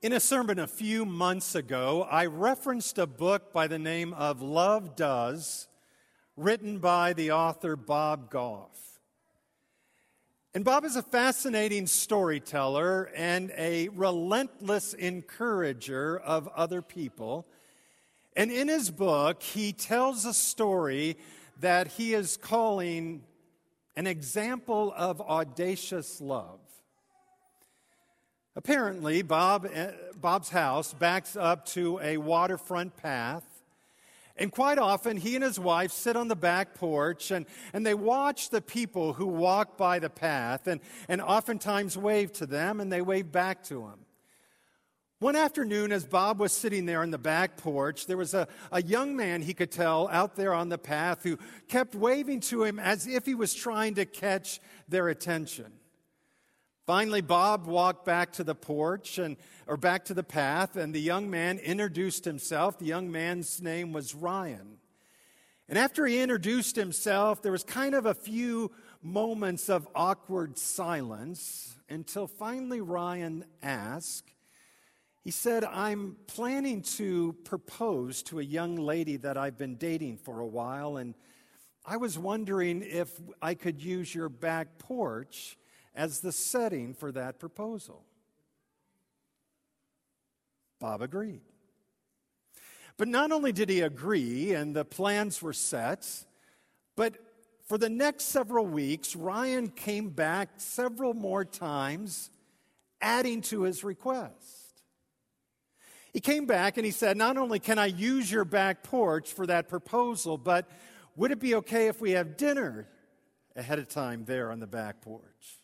In a sermon a few months ago, I referenced a book by the name of Love Does, written by the author Bob Goff. And Bob is a fascinating storyteller and a relentless encourager of other people. And in his book, he tells a story that he is calling an example of audacious love. Apparently, Bob, eh, Bob's house backs up to a waterfront path. And quite often, he and his wife sit on the back porch and, and they watch the people who walk by the path and, and oftentimes wave to them and they wave back to him. One afternoon, as Bob was sitting there on the back porch, there was a, a young man he could tell out there on the path who kept waving to him as if he was trying to catch their attention. Finally, Bob walked back to the porch and, or back to the path, and the young man introduced himself. The young man's name was Ryan. And after he introduced himself, there was kind of a few moments of awkward silence until finally Ryan asked, he said, I'm planning to propose to a young lady that I've been dating for a while, and I was wondering if I could use your back porch as the setting for that proposal. Bob agreed. But not only did he agree and the plans were set, but for the next several weeks, Ryan came back several more times, adding to his request. He came back and he said, Not only can I use your back porch for that proposal, but would it be okay if we have dinner ahead of time there on the back porch?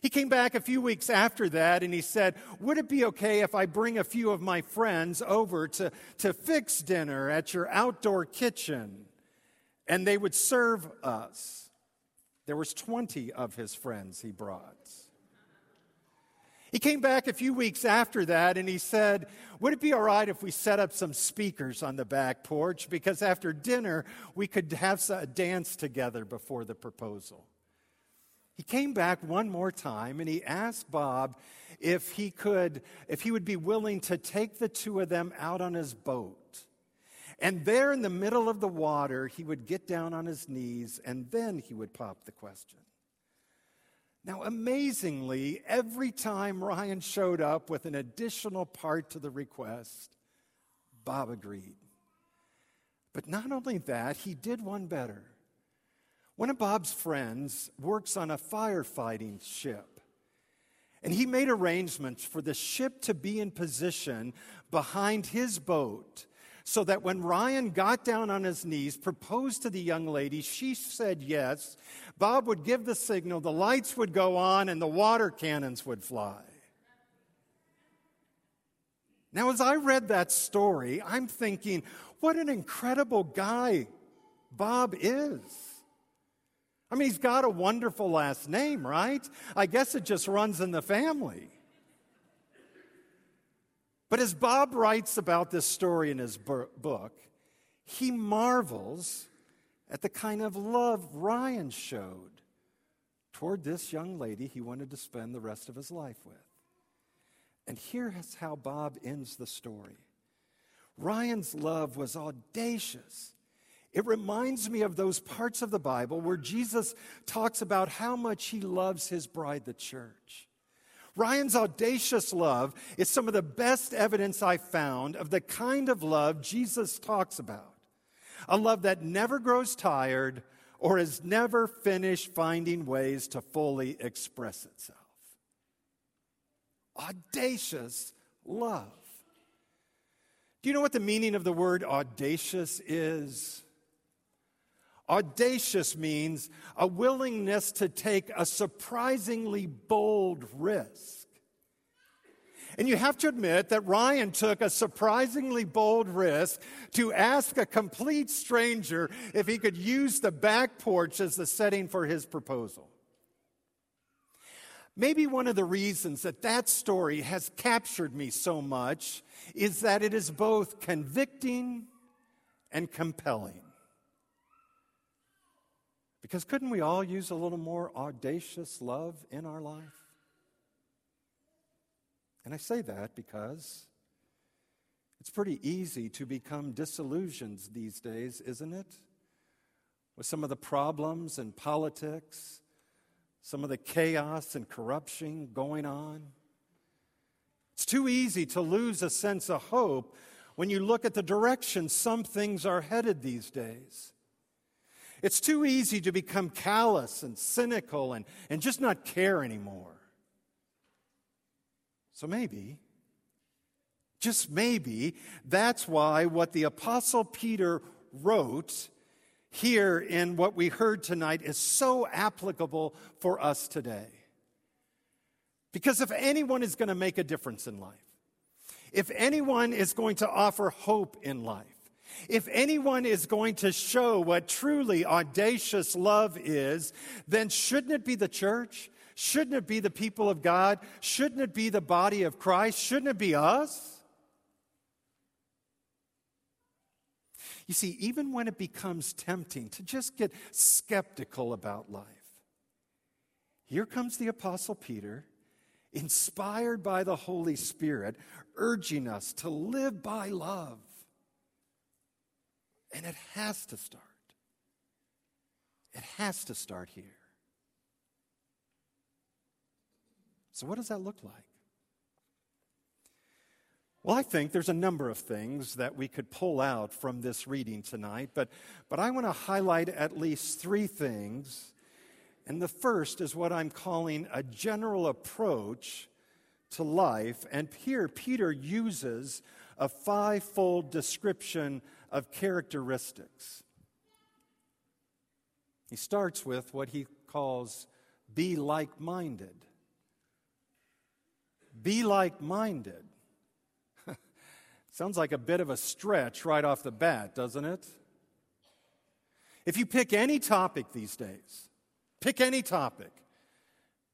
He came back a few weeks after that and he said, Would it be okay if I bring a few of my friends over to, to fix dinner at your outdoor kitchen? And they would serve us. There was 20 of his friends he brought. He came back a few weeks after that and he said, Would it be all right if we set up some speakers on the back porch? Because after dinner, we could have a dance together before the proposal. He came back one more time and he asked Bob if he could, if he would be willing to take the two of them out on his boat. And there in the middle of the water, he would get down on his knees and then he would pop the question. Now, amazingly, every time Ryan showed up with an additional part to the request, Bob agreed. But not only that, he did one better. One of Bob's friends works on a firefighting ship, and he made arrangements for the ship to be in position behind his boat so that when Ryan got down on his knees, proposed to the young lady, she said yes. Bob would give the signal, the lights would go on, and the water cannons would fly. Now, as I read that story, I'm thinking, what an incredible guy Bob is. I mean, he's got a wonderful last name, right? I guess it just runs in the family. But as Bob writes about this story in his book, he marvels at the kind of love Ryan showed toward this young lady he wanted to spend the rest of his life with. And here's how Bob ends the story Ryan's love was audacious. It reminds me of those parts of the Bible where Jesus talks about how much he loves his bride, the church. Ryan's audacious love is some of the best evidence I found of the kind of love Jesus talks about. A love that never grows tired or is never finished finding ways to fully express itself. Audacious love. Do you know what the meaning of the word audacious is? Audacious means a willingness to take a surprisingly bold risk. And you have to admit that Ryan took a surprisingly bold risk to ask a complete stranger if he could use the back porch as the setting for his proposal. Maybe one of the reasons that that story has captured me so much is that it is both convicting and compelling. Because couldn't we all use a little more audacious love in our life? And I say that because it's pretty easy to become disillusioned these days, isn't it? With some of the problems in politics, some of the chaos and corruption going on. It's too easy to lose a sense of hope when you look at the direction some things are headed these days. It's too easy to become callous and cynical and, and just not care anymore. So maybe, just maybe, that's why what the Apostle Peter wrote here in what we heard tonight is so applicable for us today. Because if anyone is going to make a difference in life, if anyone is going to offer hope in life, if anyone is going to show what truly audacious love is, then shouldn't it be the church? Shouldn't it be the people of God? Shouldn't it be the body of Christ? Shouldn't it be us? You see, even when it becomes tempting to just get skeptical about life, here comes the Apostle Peter, inspired by the Holy Spirit, urging us to live by love. And it has to start. It has to start here. So, what does that look like? Well, I think there's a number of things that we could pull out from this reading tonight, but, but I want to highlight at least three things. And the first is what I'm calling a general approach to life. And here, Peter uses a fivefold description of characteristics. He starts with what he calls be like minded. Be like minded. Sounds like a bit of a stretch right off the bat, doesn't it? If you pick any topic these days, pick any topic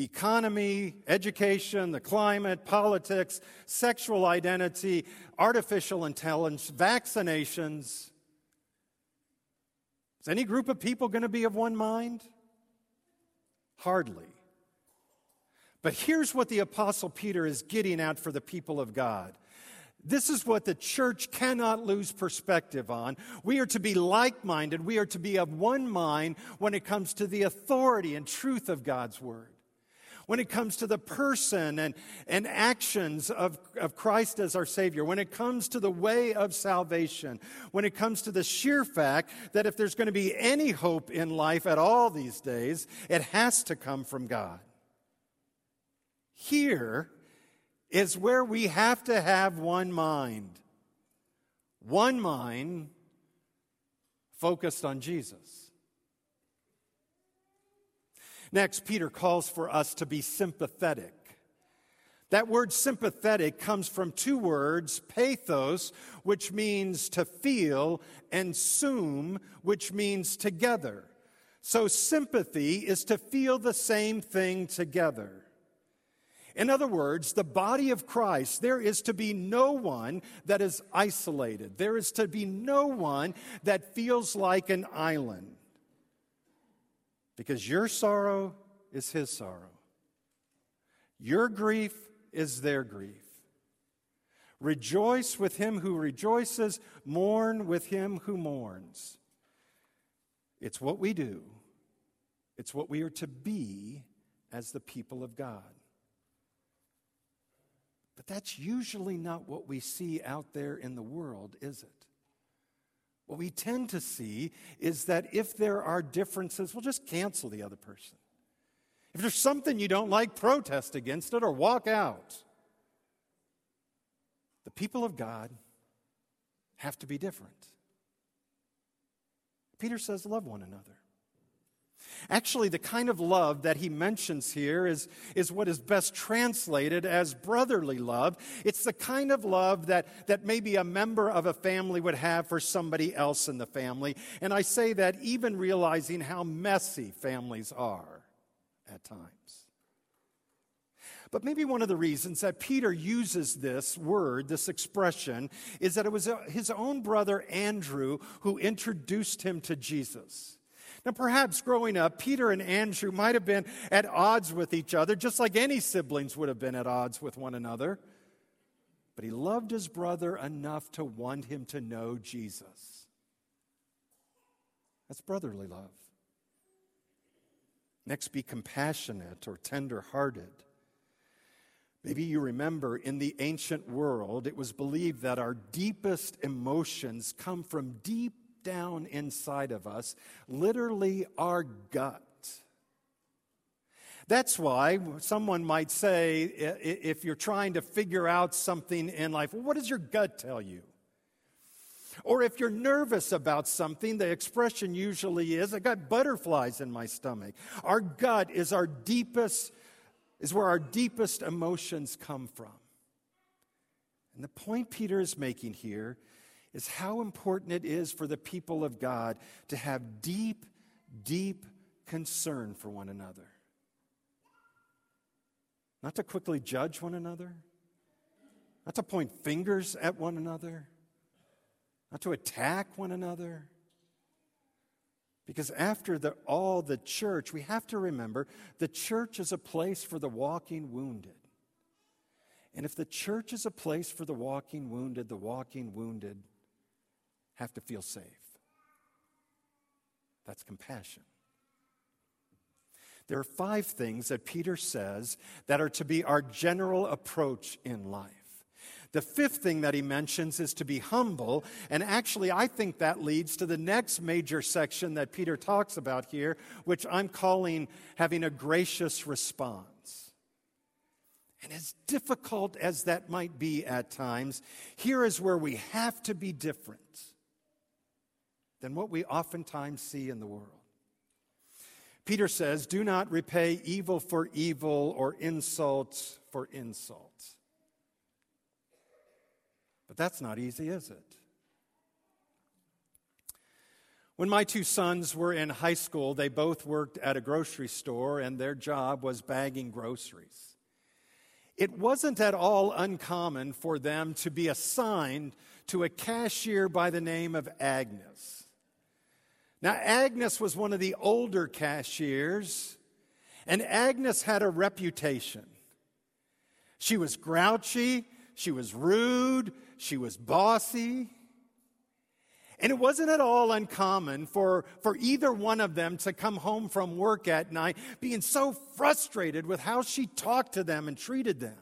the economy, education, the climate, politics, sexual identity, artificial intelligence, vaccinations. Is any group of people going to be of one mind? Hardly. But here's what the Apostle Peter is getting at for the people of God this is what the church cannot lose perspective on. We are to be like minded. We are to be of one mind when it comes to the authority and truth of God's word. When it comes to the person and, and actions of, of Christ as our Savior, when it comes to the way of salvation, when it comes to the sheer fact that if there's going to be any hope in life at all these days, it has to come from God. Here, is where we have to have one mind. One mind focused on Jesus. Next, Peter calls for us to be sympathetic. That word sympathetic comes from two words, pathos, which means to feel, and sum, which means together. So sympathy is to feel the same thing together. In other words, the body of Christ, there is to be no one that is isolated. There is to be no one that feels like an island. Because your sorrow is his sorrow, your grief is their grief. Rejoice with him who rejoices, mourn with him who mourns. It's what we do, it's what we are to be as the people of God. But that's usually not what we see out there in the world, is it? What we tend to see is that if there are differences, we'll just cancel the other person. If there's something you don't like, protest against it or walk out. The people of God have to be different. Peter says, Love one another. Actually, the kind of love that he mentions here is, is what is best translated as brotherly love. It's the kind of love that, that maybe a member of a family would have for somebody else in the family. And I say that even realizing how messy families are at times. But maybe one of the reasons that Peter uses this word, this expression, is that it was uh, his own brother Andrew who introduced him to Jesus. Now, perhaps growing up, Peter and Andrew might have been at odds with each other, just like any siblings would have been at odds with one another. but he loved his brother enough to want him to know Jesus. That's brotherly love. Next, be compassionate or tender hearted. Maybe you remember in the ancient world, it was believed that our deepest emotions come from deep down inside of us, literally our gut. That's why someone might say, if you're trying to figure out something in life, well, what does your gut tell you? Or if you're nervous about something, the expression usually is, I got butterflies in my stomach. Our gut is our deepest, is where our deepest emotions come from. And the point Peter is making here is how important it is for the people of God to have deep, deep concern for one another. Not to quickly judge one another, not to point fingers at one another, not to attack one another. Because after the, all, the church, we have to remember the church is a place for the walking wounded. And if the church is a place for the walking wounded, the walking wounded have to feel safe. That's compassion. There are five things that Peter says that are to be our general approach in life. The fifth thing that he mentions is to be humble, and actually, I think that leads to the next major section that Peter talks about here, which I'm calling having a gracious response. And as difficult as that might be at times, here is where we have to be different than what we oftentimes see in the world. Peter says, Do not repay evil for evil or insult for insult. But that's not easy, is it? When my two sons were in high school, they both worked at a grocery store, and their job was bagging groceries. It wasn't at all uncommon for them to be assigned to a cashier by the name of Agnes. Now, Agnes was one of the older cashiers, and Agnes had a reputation. She was grouchy, she was rude, she was bossy. And it wasn't at all uncommon for, for either one of them to come home from work at night being so frustrated with how she talked to them and treated them.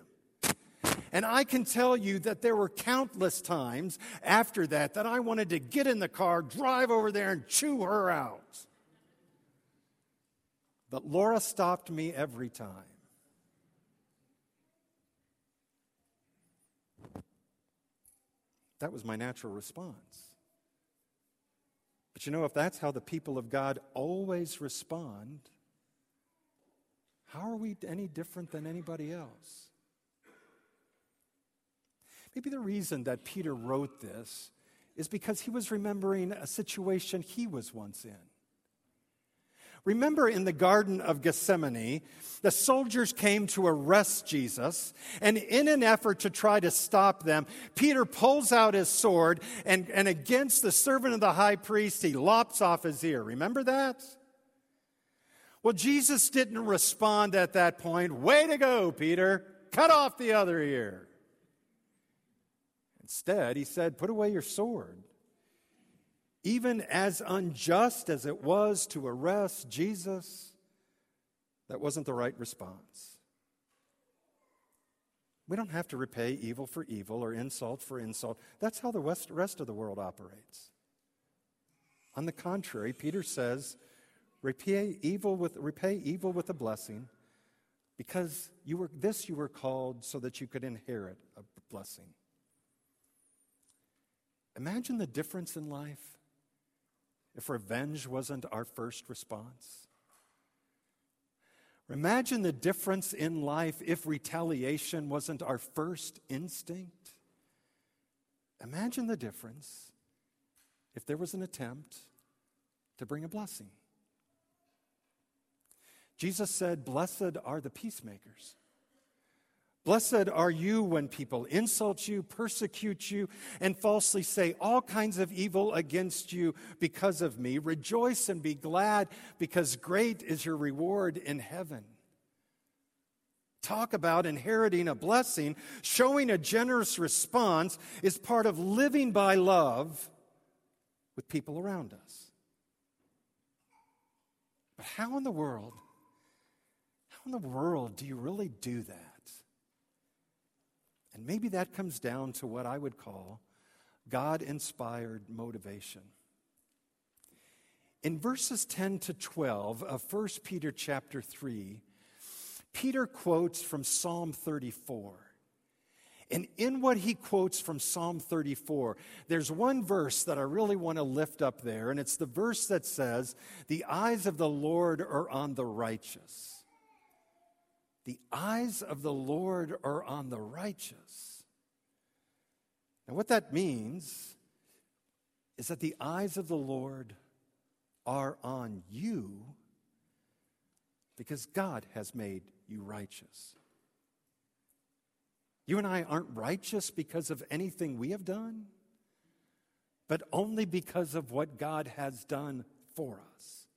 And I can tell you that there were countless times after that that I wanted to get in the car, drive over there, and chew her out. But Laura stopped me every time. That was my natural response. But you know, if that's how the people of God always respond, how are we any different than anybody else? Maybe the reason that Peter wrote this is because he was remembering a situation he was once in. Remember in the Garden of Gethsemane, the soldiers came to arrest Jesus, and in an effort to try to stop them, Peter pulls out his sword, and, and against the servant of the high priest, he lops off his ear. Remember that? Well, Jesus didn't respond at that point. Way to go, Peter. Cut off the other ear. Instead, he said, Put away your sword. Even as unjust as it was to arrest Jesus, that wasn't the right response. We don't have to repay evil for evil or insult for insult. That's how the rest of the world operates. On the contrary, Peter says, repay evil with, repay evil with a blessing because you were, this you were called so that you could inherit a blessing. Imagine the difference in life if revenge wasn't our first response. Imagine the difference in life if retaliation wasn't our first instinct. Imagine the difference if there was an attempt to bring a blessing. Jesus said, Blessed are the peacemakers. Blessed are you when people insult you, persecute you, and falsely say all kinds of evil against you because of me. Rejoice and be glad, because great is your reward in heaven. talk about inheriting a blessing, showing a generous response is part of living by love with people around us. But how in the world, how in the world do you really do that? And maybe that comes down to what I would call God inspired motivation. In verses 10 to 12 of 1 Peter chapter 3, Peter quotes from Psalm 34. And in what he quotes from Psalm 34, there's one verse that I really want to lift up there, and it's the verse that says, The eyes of the Lord are on the righteous. The eyes of the Lord are on the righteous. Now, what that means is that the eyes of the Lord are on you because God has made you righteous. You and I aren't righteous because of anything we have done, but only because of what God has done for us.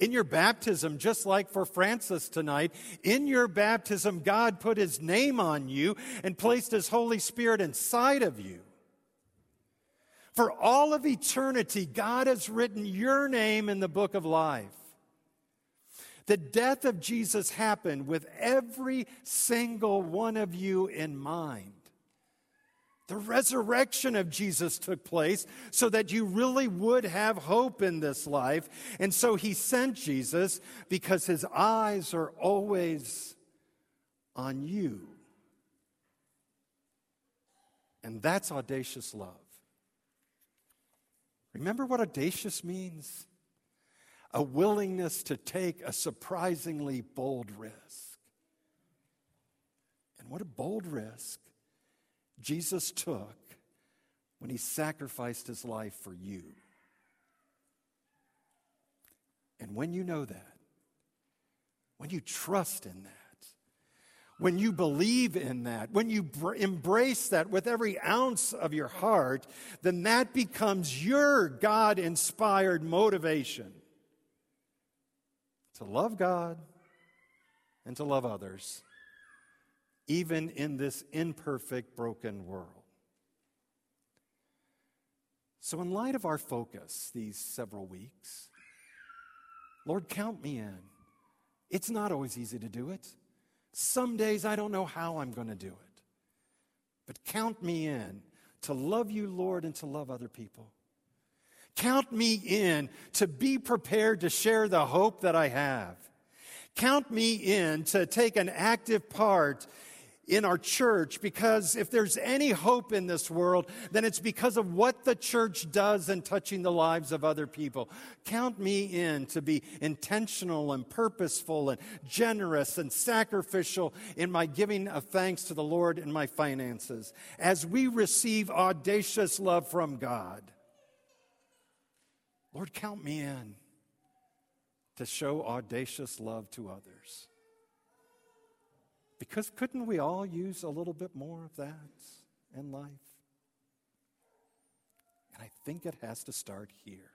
In your baptism, just like for Francis tonight, in your baptism, God put his name on you and placed his Holy Spirit inside of you. For all of eternity, God has written your name in the book of life. The death of Jesus happened with every single one of you in mind. The resurrection of Jesus took place so that you really would have hope in this life. And so he sent Jesus because his eyes are always on you. And that's audacious love. Remember what audacious means? A willingness to take a surprisingly bold risk. And what a bold risk Jesus took when he sacrificed his life for you. And when you know that, when you trust in that, when you believe in that, when you br- embrace that with every ounce of your heart, then that becomes your God inspired motivation to love God and to love others, even in this imperfect, broken world. So, in light of our focus these several weeks, Lord, count me in. It's not always easy to do it. Some days I don't know how I'm going to do it. But count me in to love you, Lord, and to love other people. Count me in to be prepared to share the hope that I have. Count me in to take an active part in our church because if there's any hope in this world, then it's because of what the church does in touching the lives of other people. Count me in to be intentional and purposeful and generous and sacrificial in my giving of thanks to the Lord in my finances as we receive audacious love from God. Lord, count me in to show audacious love to others. Because couldn't we all use a little bit more of that in life? And I think it has to start here.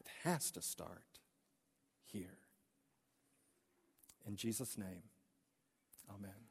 It has to start here. In Jesus' name, amen.